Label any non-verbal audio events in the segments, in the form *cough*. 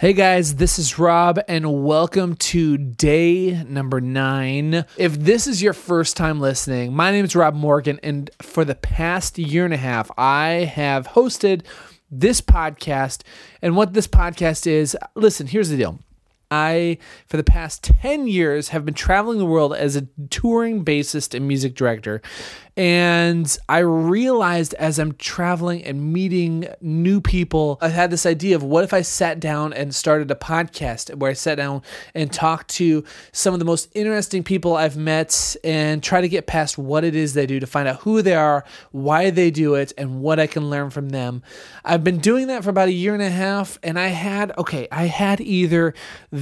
Hey guys, this is Rob, and welcome to day number nine. If this is your first time listening, my name is Rob Morgan, and for the past year and a half, I have hosted this podcast. And what this podcast is listen, here's the deal. I, for the past 10 years, have been traveling the world as a touring bassist and music director. And I realized as I'm traveling and meeting new people, I had this idea of what if I sat down and started a podcast where I sat down and talked to some of the most interesting people I've met and try to get past what it is they do to find out who they are, why they do it, and what I can learn from them. I've been doing that for about a year and a half, and I had, okay, I had either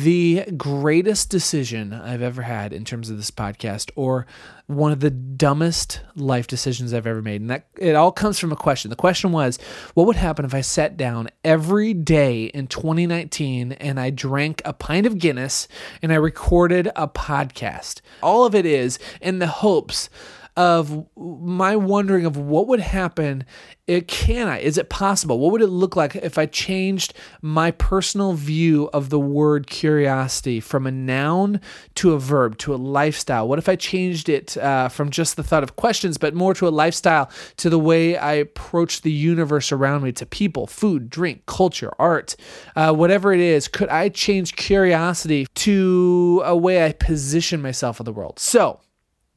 the greatest decision I've ever had in terms of this podcast or one of the dumbest life decisions I've ever made. And that it all comes from a question. The question was, what would happen if I sat down every day in 2019 and I drank a pint of Guinness and I recorded a podcast? All of it is in the hopes of my wondering of what would happen it can I? Is it possible? What would it look like if I changed my personal view of the word curiosity from a noun to a verb to a lifestyle? What if I changed it uh, from just the thought of questions, but more to a lifestyle, to the way I approach the universe around me, to people, food, drink, culture, art, uh, whatever it is? Could I change curiosity to a way I position myself in the world? So,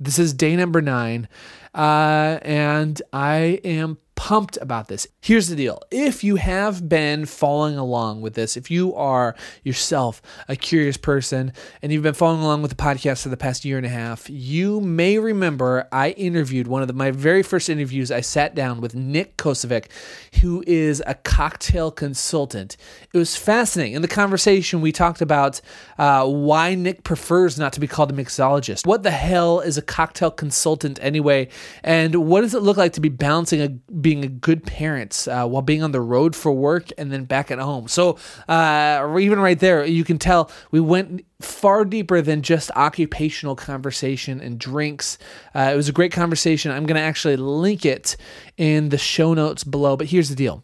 this is day number nine, uh, and I am pumped about this. Here's the deal if you have been following along with this, if you are yourself a curious person and you've been following along with the podcast for the past year and a half, you may remember I interviewed one of the, my very first interviews. I sat down with Nick Kosevich, who is a cocktail consultant. It was fascinating. In the conversation, we talked about uh, why Nick prefers not to be called a mixologist. What the hell is a cocktail consultant anyway? And what does it look like to be balancing a being a good parent uh, while being on the road for work and then back at home. So, uh, even right there, you can tell we went far deeper than just occupational conversation and drinks. Uh, it was a great conversation. I'm going to actually link it in the show notes below. But here's the deal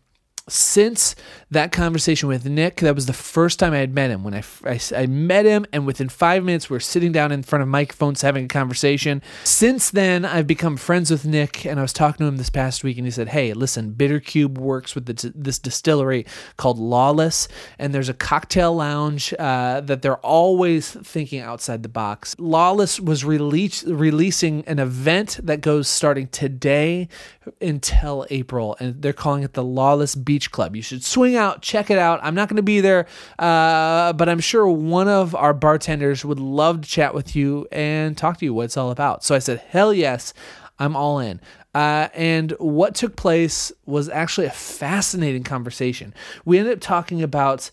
since that conversation with Nick, that was the first time I had met him. When I, I, I, met him, and within five minutes, we are sitting down in front of microphones having a conversation. Since then, I've become friends with Nick, and I was talking to him this past week, and he said, Hey, listen, Bitter Cube works with the, this distillery called Lawless, and there's a cocktail lounge uh, that they're always thinking outside the box. Lawless was release, releasing an event that goes starting today until April, and they're calling it the Lawless Beach Club. You should swing out, check it out. I'm not going to be there, uh, but I'm sure one of our bartenders would love to chat with you and talk to you what it's all about. So I said, hell yes, I'm all in. Uh, and what took place was actually a fascinating conversation. We ended up talking about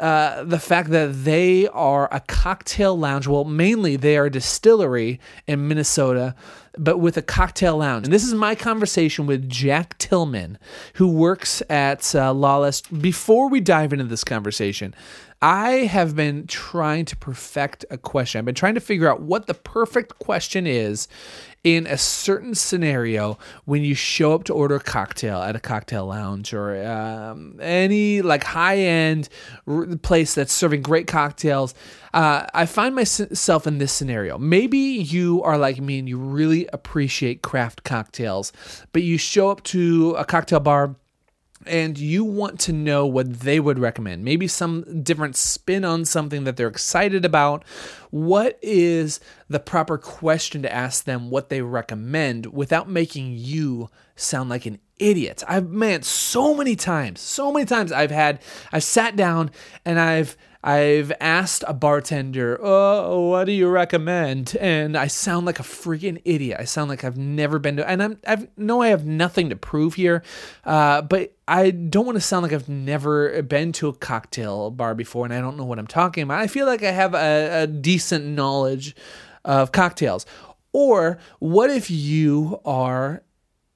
uh, the fact that they are a cocktail lounge. Well, mainly they are a distillery in Minnesota, but with a cocktail lounge. And this is my conversation with Jack Tillman, who works at uh, Lawless. Before we dive into this conversation, I have been trying to perfect a question. I've been trying to figure out what the perfect question is in a certain scenario when you show up to order a cocktail at a cocktail lounge or um, any like high end r- place that's serving great cocktails. Uh, I find myself in this scenario. Maybe you are like me and you really appreciate craft cocktails, but you show up to a cocktail bar and you want to know what they would recommend, maybe some different spin on something that they're excited about, what is the proper question to ask them what they recommend without making you sound like an idiot? I've man, so many times, so many times I've had I've sat down and I've I've asked a bartender, "Oh, what do you recommend?" And I sound like a freaking idiot. I sound like I've never been to, and I'm I know I have nothing to prove here, uh, but I don't want to sound like I've never been to a cocktail bar before, and I don't know what I'm talking about. I feel like I have a, a decent knowledge of cocktails. Or what if you are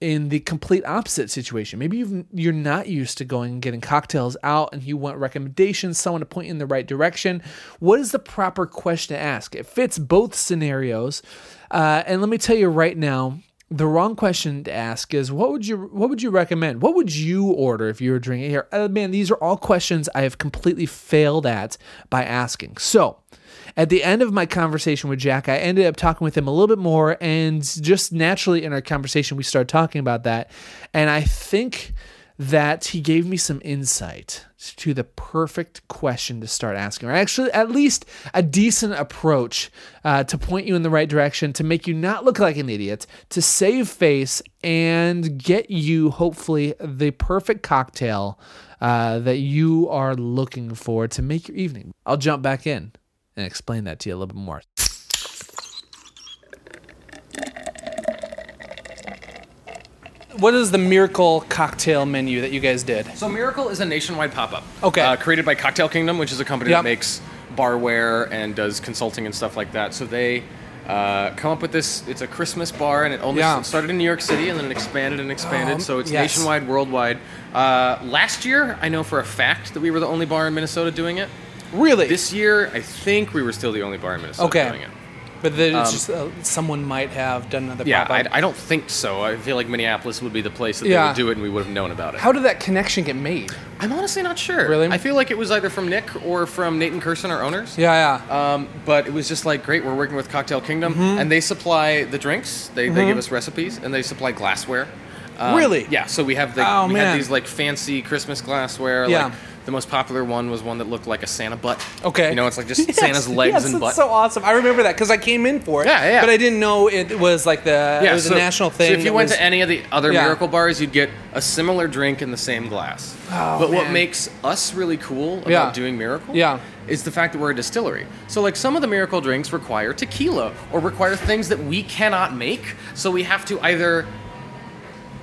in the complete opposite situation. Maybe you you're not used to going and getting cocktails out and you want recommendations, someone to point you in the right direction. What is the proper question to ask? It fits both scenarios. Uh, and let me tell you right now, the wrong question to ask is what would you what would you recommend? What would you order if you were drinking here? Uh, man, these are all questions I have completely failed at by asking. So, at the end of my conversation with Jack, I ended up talking with him a little bit more, and just naturally in our conversation, we started talking about that. And I think that he gave me some insight to the perfect question to start asking, or actually, at least a decent approach uh, to point you in the right direction, to make you not look like an idiot, to save face, and get you, hopefully, the perfect cocktail uh, that you are looking for to make your evening. I'll jump back in and explain that to you a little bit more. What is the miracle cocktail menu that you guys did? So Miracle is a nationwide pop-up. Okay. Uh, created by Cocktail Kingdom, which is a company Yep. that makes barware and does consulting and stuff like that. So they uh, come up with this. It's a Christmas bar, and it only Yeah. it started in New York City, and then it expanded and expanded. Um, so it's yes. nationwide, worldwide. Uh, last year, I know for a fact that we were the only bar in Minnesota doing it. Really? This year, I think we were still the only bar in Minnesota Okay. doing it. but then it's just uh, someone might have done another Um, Yeah, pop-up. I, I don't think so. I feel like Minneapolis would be the place that Yeah. they would do it, and we would have known about it. How did that connection get made? I'm honestly not sure. Really? I feel like it was either from Nick or from Nate and Kirsten, our owners. Yeah, yeah. Um, but it was just like great. We're working with Cocktail Kingdom, Mm-hmm. and they supply the drinks. They, they give us recipes, and they supply glassware. Um, Really? Yeah. So we have the Oh, we man. had these like fancy Christmas glassware. Yeah. Like, the most popular one was one that looked like a Santa butt. Okay. You know, it's like just *laughs* Yes, Santa's legs yes, and that's butt. so awesome. I remember that because I came in for it. Yeah, yeah. But I didn't know it was like the yeah, it was so, a national thing. So if you went was- to any of the other Yeah. Miracle bars, you'd get a similar drink in the same glass. Oh, but what makes us really cool about Yeah. doing Miracle Yeah. is the fact that we're a distillery. So like some of the Miracle drinks require tequila or require things that we cannot make, so we have to either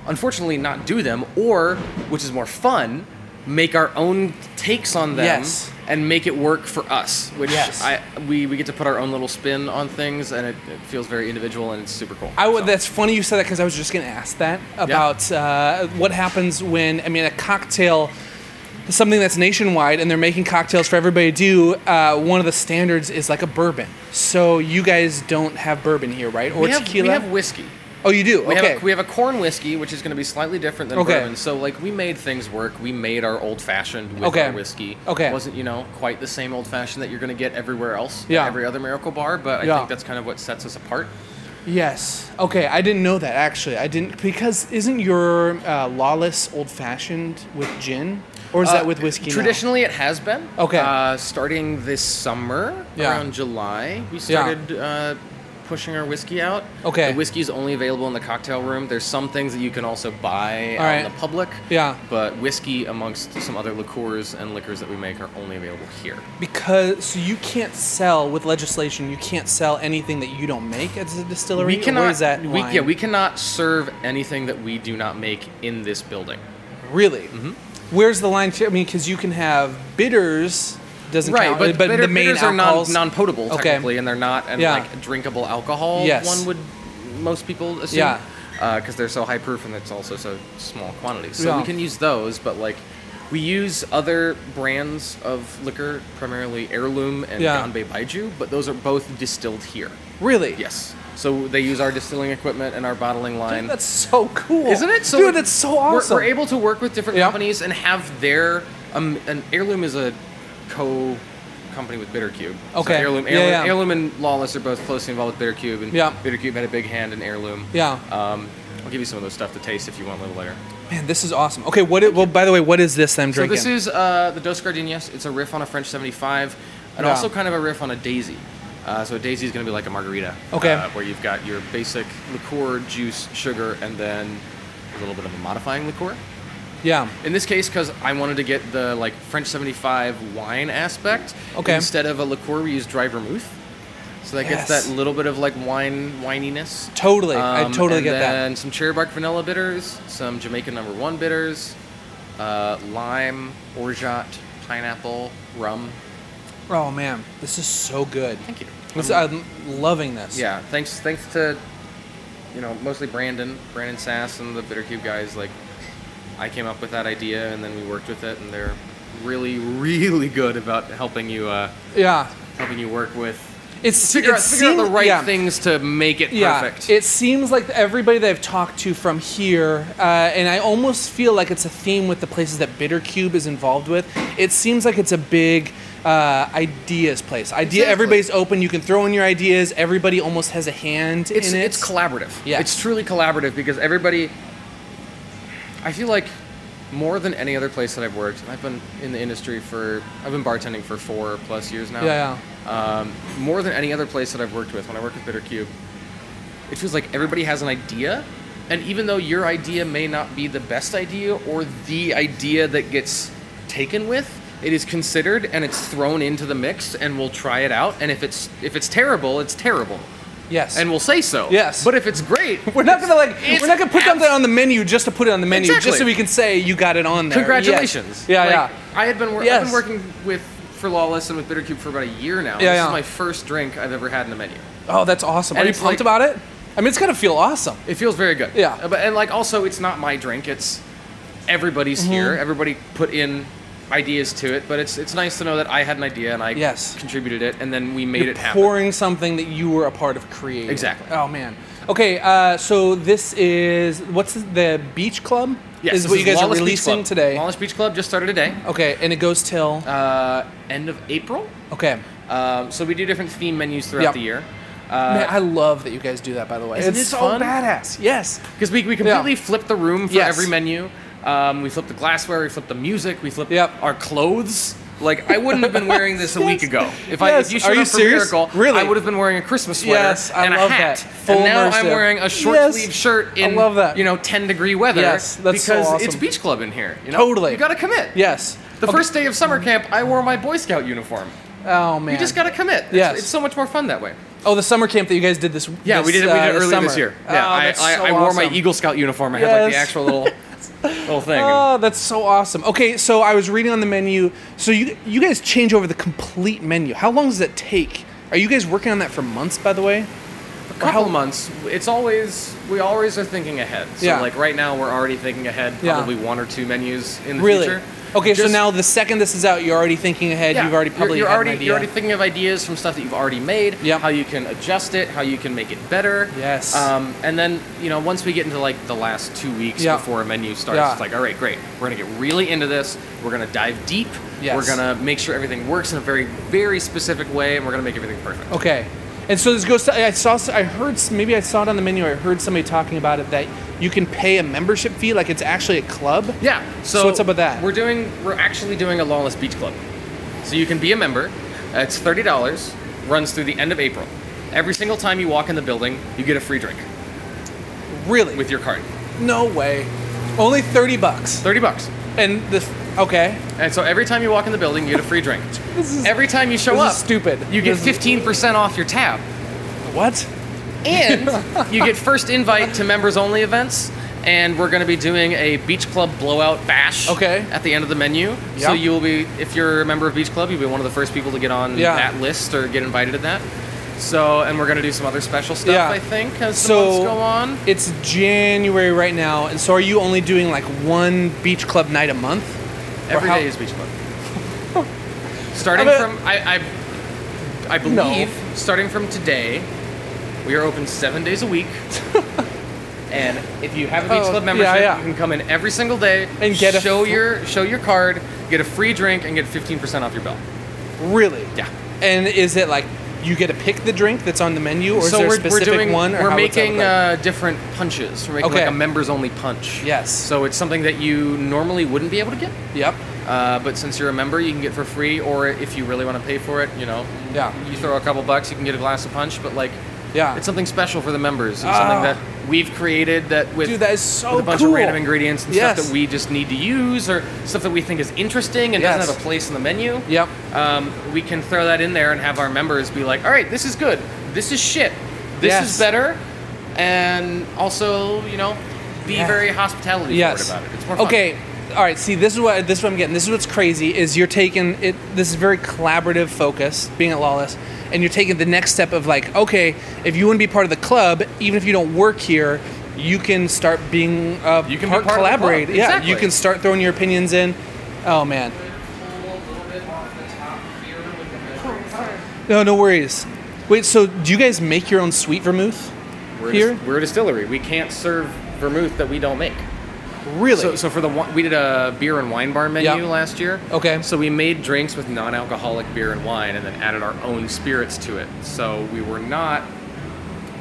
unfortunately not do them or which is more fun, make our own takes on them Yes. and make it work for us, which Yes. I we, we get to put our own little spin on things and it, it feels very individual and it's super cool. I would. So- That's funny you said that because I was just going to ask that about uh, what happens when I mean a cocktail, something that's nationwide, and they're making cocktails for everybody to do. Uh, one of the standards is like a bourbon. So you guys don't have bourbon here, right? Or we have, tequila? we have whiskey. Oh, you do. We, okay. have a, we have a corn whiskey, which is going to be slightly different than Okay. bourbon. So, like, we made things work. We made our old fashioned with Okay. our whiskey. Okay. It wasn't, you know, quite the same old fashioned that you're going to get everywhere else. Yeah. Every other Miracle Bar, but I Yeah. think that's kind of what sets us apart. Yes. Okay, I didn't know that actually. I didn't because isn't your uh, lawless old fashioned with gin, or is that Uh, with whiskey? now? Traditionally, it has been. Okay. Uh, starting this summer, Yeah. around July, we Yeah. started uh, pushing our whiskey out. Okay. The whiskey is only available in the cocktail room. There's some things that you can also buy All out right. in the public. Yeah. But whiskey, amongst some other liqueurs and liquors that we make, are only available here. because so you can't sell with legislation. You can't sell anything that you don't make as a distillery. We or cannot. That we, yeah, we cannot serve anything that we do not make in this building. really. Mm-hmm. Where's the line? I mean, because you can have bitters. Doesn't Right, count, but, but bitter, the main bitters are non, alcohols. non-potable Okay. technically, and they're not and Yeah. like drinkable alcohol. Yes. One would most people assume. Yeah. Because they're so high proof and it's also so small quantities. So Yeah. we can use those, but like we use other brands of liquor, primarily Heirloom and Yeah. Ganbei Baijiu, but those are both distilled here. really? Yes. So they use our distilling equipment and our bottling line. That's so cool, Isn't it? So dude, that's so we're- awesome. We're, able to work with different Yeah. companies and have their um, an heirloom is a co company with Bittercube. So Okay. heirloom, Yeah, heirloom, yeah. heirloom and Lawless are both closely involved with Bittercube, and Yeah. Bittercube had a big hand in heirloom. Yeah. Um, I'll give you some of those stuff to taste if you want a little later. Man, this is awesome. Okay, what? It, well, by the way, what is this I'm drinking? So this is uh, the Dos Gardenias. It's a riff on a French 75, and Yeah. also kind of a riff on a Daisy. Uh, so a Daisy is going to be like a margarita. Okay. Uh, where you've got your basic liqueur, juice, sugar, and then a little bit of a modifying liqueur. Yeah. In this case, because I wanted to get the like French 75 wine aspect. Okay. Instead of a liqueur, we use dry vermouth. So that Yes. gets that little bit of like wine wininess. Totally, I Um, totally get that. then some cherry bark vanilla bitters, some Jamaican number one bitters, uh, lime, orgeat, pineapple, rum. Oh man, this is so good. Thank you. This, Um, I'm loving this. yeah, thanks thanks to you know mostly Brandon, Brandon Sass, and the Bittercube guys. Like, I came up with that idea, and then we worked with it, and they're really really good about helping you uh, Yeah. helping you work with It's figure, it out, figure out the right yeah. things to make it Yeah, perfect. it seems like everybody that I've talked to from here, uh, and I almost feel like it's a theme with the places that Bittercube is involved with. It seems like it's a big uh, ideas place. Idea, Exactly. everybody's open. You can throw in your ideas. Everybody almost has a hand it's in it. it's collaborative. Yes. It's truly collaborative because everybody. I feel like more than any other place that I've worked, and I've been in the industry for I've been bartending for four plus years now. Yeah, Um, more than any other place that I've worked with, when I work with Bitter Cube, it feels like everybody has an idea, and even though your idea may not be the best idea or the idea that gets taken with, it is considered and it's thrown into the mix, and we'll try it out. And if it's if it's terrible, it's terrible, yes. and we'll say so. Yes. But if it's great, *laughs* we're not gonna like we're not gonna put something on the menu just to put it on the menu, Exactly. just so we can say you got it on there. Congratulations. Yes. Yeah, Like, yeah. I had been, wor- I've Yes. been working with for Lawless and with Bittercube for about a year now. Yeah, this yeah. is my first drink I've ever had in the menu. Oh, that's awesome. And Are you pumped like- about it? I mean, it's gonna feel awesome. It feels very good. Yeah. But and like also, it's not my drink. It's everybody's Mm-hmm. here. Everybody put in ideas to it. But it's it's nice to know that I had an idea and I Yes. contributed it, and then we made You're it happen. pouring something that you were a part of creating. Exactly. Oh man. Okay, uh, so this is what's the Beach Club? Yes, is what you guys Lawless are releasing today. Lawless Beach Club just started today. Okay, and it goes till Uh, end of April. okay. Um, so we do different theme menus throughout Yep. the year. Man, I love that you guys do that. By the way, isn't it's it so fun? badass. Yes. Because we, we completely flip the room for Yes. every menu. Um, we flipped the glassware, we flipped the music, we flipped Yep. our clothes. Like I wouldn't have been wearing this a *laughs* week Yes. ago. If I if you Are you up for serious? Miracle, Really? I would have been wearing a Christmas sweater Yes, I and love a hat. that. Full and now I'm wearing a short Yes. sleeve shirt in love that. you know 10 degree weather Yes, that's so because awesome. it's beach club in here. You know? Totally. You got to commit. Yes. The Okay. first day of summer camp, I wore my Boy Scout uniform. Oh man. You just got to commit. It's, Yes. it's so much more fun that way. Oh, the summer camp that you guys did this. Yeah, this, we did it. We uh, did it earlier summer. this year. Yeah, Oh, I, that's I, so I wore my. Eagle Scout uniform. I had like the actual little *laughs* little thing. Oh, that's so awesome. Okay, so I was reading on the menu. So you you guys change over the complete menu. How long does that take? Are you guys working on that for months, by the way? a couple months. It's always we always are thinking ahead. So Yeah. like right now we're already thinking ahead. Yeah. Probably one or two menus in the Really? future. Okay, so now the second this is out, you're already thinking ahead. yeah, You've already you're- probably you're, had already you're already thinking of ideas from stuff that you've already made. Yep. How you can adjust it, how you can make it better. Yes. Um, and then you know once we get into like the last two weeks Yeah. before a menu starts, Yeah. it's like all right, great. We're gonna get really into this. We're gonna dive deep. Yes. We're gonna make sure everything works in a very very specific way, and we're gonna make everything perfect. Okay. And so this goes to, I saw, I heard, maybe I saw it on the menu, I heard somebody talking about it that you can pay a membership fee, like it's actually a club. Yeah. So, So what's up with that? We're doing. We're actually doing a Lawless Beach Club. So you can be a member. Uh, It's thirty dollars. Runs through the end of April. Every single time you walk in the building, you get a free drink Really? with your card. no way. Only 30 bucks. Thirty bucks. And the, okay. And so every time you walk in the building, you get a free drink. *laughs* This is, Every time you show up, stupid. you get fifteen percent off your tab, What? and *laughs* you get first invite to members only events. And we're going to be doing a Beach Club blowout bash. Okay. At the end of the menu, so you will be, if you're a member of Beach Club, you'll be one of the first people to get on Yeah. that list or get invited to that. So, and we're going to do some other special stuff, Yeah. I think, as So- the months go on. It's January right now, and so are you only doing like one beach club night a month? Every how- day is Beach Club. *laughs* starting I bet- from, I, I, I No. believe, starting from today, we are open seven days a week. *laughs* and if you have a Beach Oh, Club membership, yeah. you can come in every single day And get a show your show your card, get a free drink, and get 15% off your bill. Really? Yeah. And is it like you get to pick the drink that's on the menu, or is there a specific one? Or we're making uh, different punches. We're making Okay. like a members only punch. Yes. So it's something that you normally wouldn't be able to get. Yep. Uh, but since you're a member, you can get for free, or if you really want to pay for it, you know, Yeah. you throw a couple bucks, you can get a glass of punch. But like, Yeah. it's something special for the members. It's Ah. something that we've created that with, Dude, that is so with a bunch cool. of random ingredients and Yes. stuff that we just need to use, or stuff that we think is interesting and Yes. doesn't have a place in the menu. Yep. Um, we can throw that in there and have our members be like, all right, this is good. This is shit. This Yes. is better. And also, you know, be very hospitality Yes. about it. It's more fun. Okay. All right. See, this is what this is what I'm getting. This is what's crazy is you're taking it. This is very collaborative focus, being at Lawless, and you're taking the next step of like, okay, if you want to be part of the club, even if you don't work here, you can start being uh, You can part, part of the club. collaborate. Yeah, Exactly. you can start throwing your opinions in. Oh man. No, no worries. Wait, so do you guys make your own sweet vermouth We're, here? Dis- we're a distillery. We can't serve vermouth that we don't make. Really? So, so for the we did a beer and wine bar menu Yeah. last year. Okay. So we made drinks with non-alcoholic beer and wine, and then added our own spirits to it. So we were not.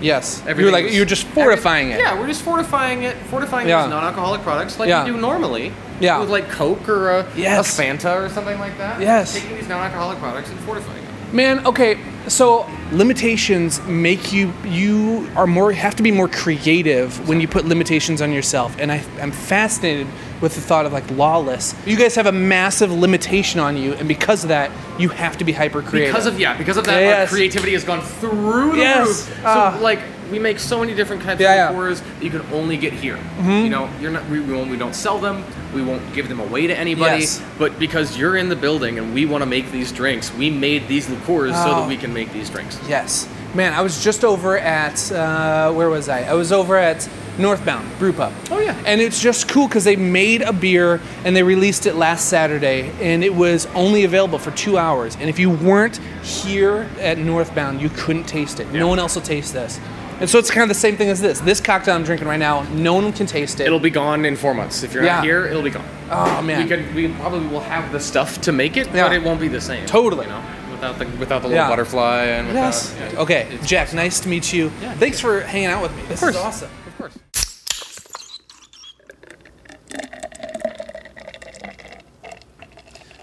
yes. You're like was- you're just fortifying it. Yeah, we're just fortifying it, fortifying Yeah. these non-alcoholic products like Yeah. we do normally. Yeah. With like Coke or a, Yes. a Fanta or something like that. Yes. Taking these non-alcoholic products and fortifying them. Man, okay, so limitations make you you are more have to be more creative when you put limitations on yourself. And I I'm fascinated with the thought of like lawless. You guys have a massive limitation on you, and because of that, you have to be hyper creative. Because of yeah, because of that, Yes. creativity has gone through the Yes. roof. So Ah. like we make so many different kinds Yeah, of liqueurs that you can only get here. Mm-hmm. You know, you're not we, we, we don't sell them. We won't give them away to anybody. Yes. But because you're in the building and we want to make these drinks, we made these liqueurs so Oh. that we can make these drinks. Yes. Man, I was just over at uh, where was I? I was over at Northbound Brew Pub. Oh, yeah. And it's just cool because they made a beer and they released it last Saturday, and it was only available for two hours. And if you weren't here at Northbound, you couldn't taste it. Yeah. No one else will taste this. And so it's kind of the same thing as this. This cocktail I'm drinking right now, no one can taste it. It'll be gone in four months. If you're Yeah. not here, it'll be gone. oh man. We could we probably will have the stuff to make it, Yeah. but it won't be the same. Totally. You know, without the without the little Yeah. butterfly and without, yes. Okay, Jack. Nice to meet you. Yeah. Thanks for hanging out with me. This is awesome. Of course.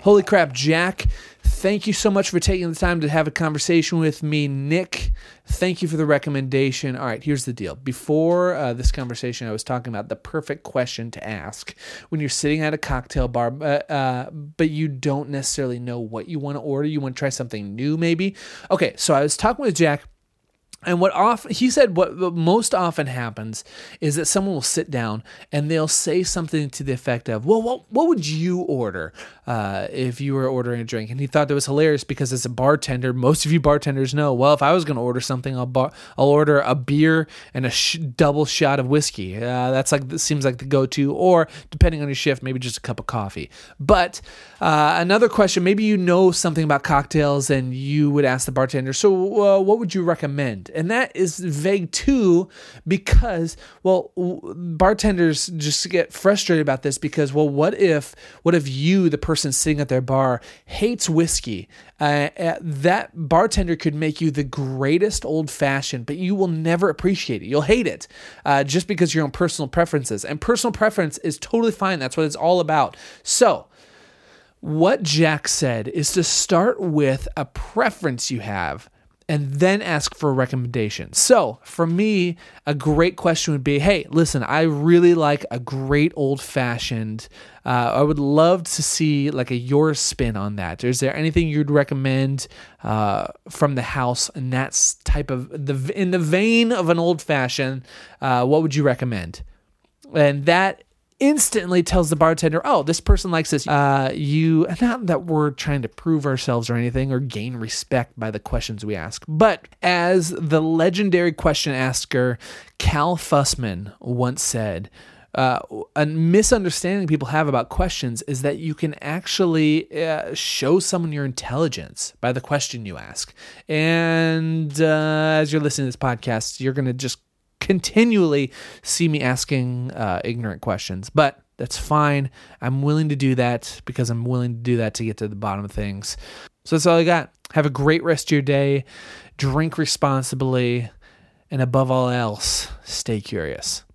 Holy crap, Jack. Thank you so much for taking the time to have a conversation with me, Nick. Thank you for the recommendation. All right, here's the deal. Before uh, this conversation, I was talking about the perfect question to ask when you're sitting at a cocktail bar, uh, uh, but you don't necessarily know what you want to order. You want to try something new, maybe. Okay, so I was talking with Jack. And what often he said, what, what most often happens is that someone will sit down and they'll say something to the effect of, "Well, what what would you order uh, if you were ordering a drink?" And he thought that was hilarious because as a bartender, most of you bartenders know, well, if I was going to order something, I'll bar- I'll order a beer and a sh- double shot of whiskey. Uh, that's like this seems like the go-to, or depending on your shift, maybe just a cup of coffee. But uh, another question, maybe you know something about cocktails and you would ask the bartender, "So, uh, what would you recommend?" And that is vague too, because well, bartenders just get frustrated about this because well, what if what if you, the person sitting at their bar, hates whiskey? Uh, uh, that bartender could make you the greatest old fashioned, but you will never appreciate it. You'll hate it uh, just because your own personal preferences. And personal preference is totally fine. That's what it's all about. So, what Jack said is to start with a preference you have and then ask for a recommendation. So, for me, a great question would be hey, listen, I really like a great old fashioned. Uh, I would love to see like a your spin on that. Is there anything you'd recommend uh, from the house in that type of the in the vein of an old fashioned? Uh, what would you recommend? And that instantly tells the bartender, "Oh, this person likes this." Uh, you not that we're trying to prove ourselves or anything or gain respect by the questions we ask, but as the legendary question asker Cal Fussman once said. Uh, a misunderstanding people have about questions is that you can actually uh, show someone your intelligence by the question you ask. And uh, as you're listening to this podcast, you're going to just continually see me asking uh, ignorant questions, but that's fine. I'm willing to do that because I'm willing to do that to get to the bottom of things. So that's all I got. Have a great rest of your day. Drink responsibly. And above all else, stay curious.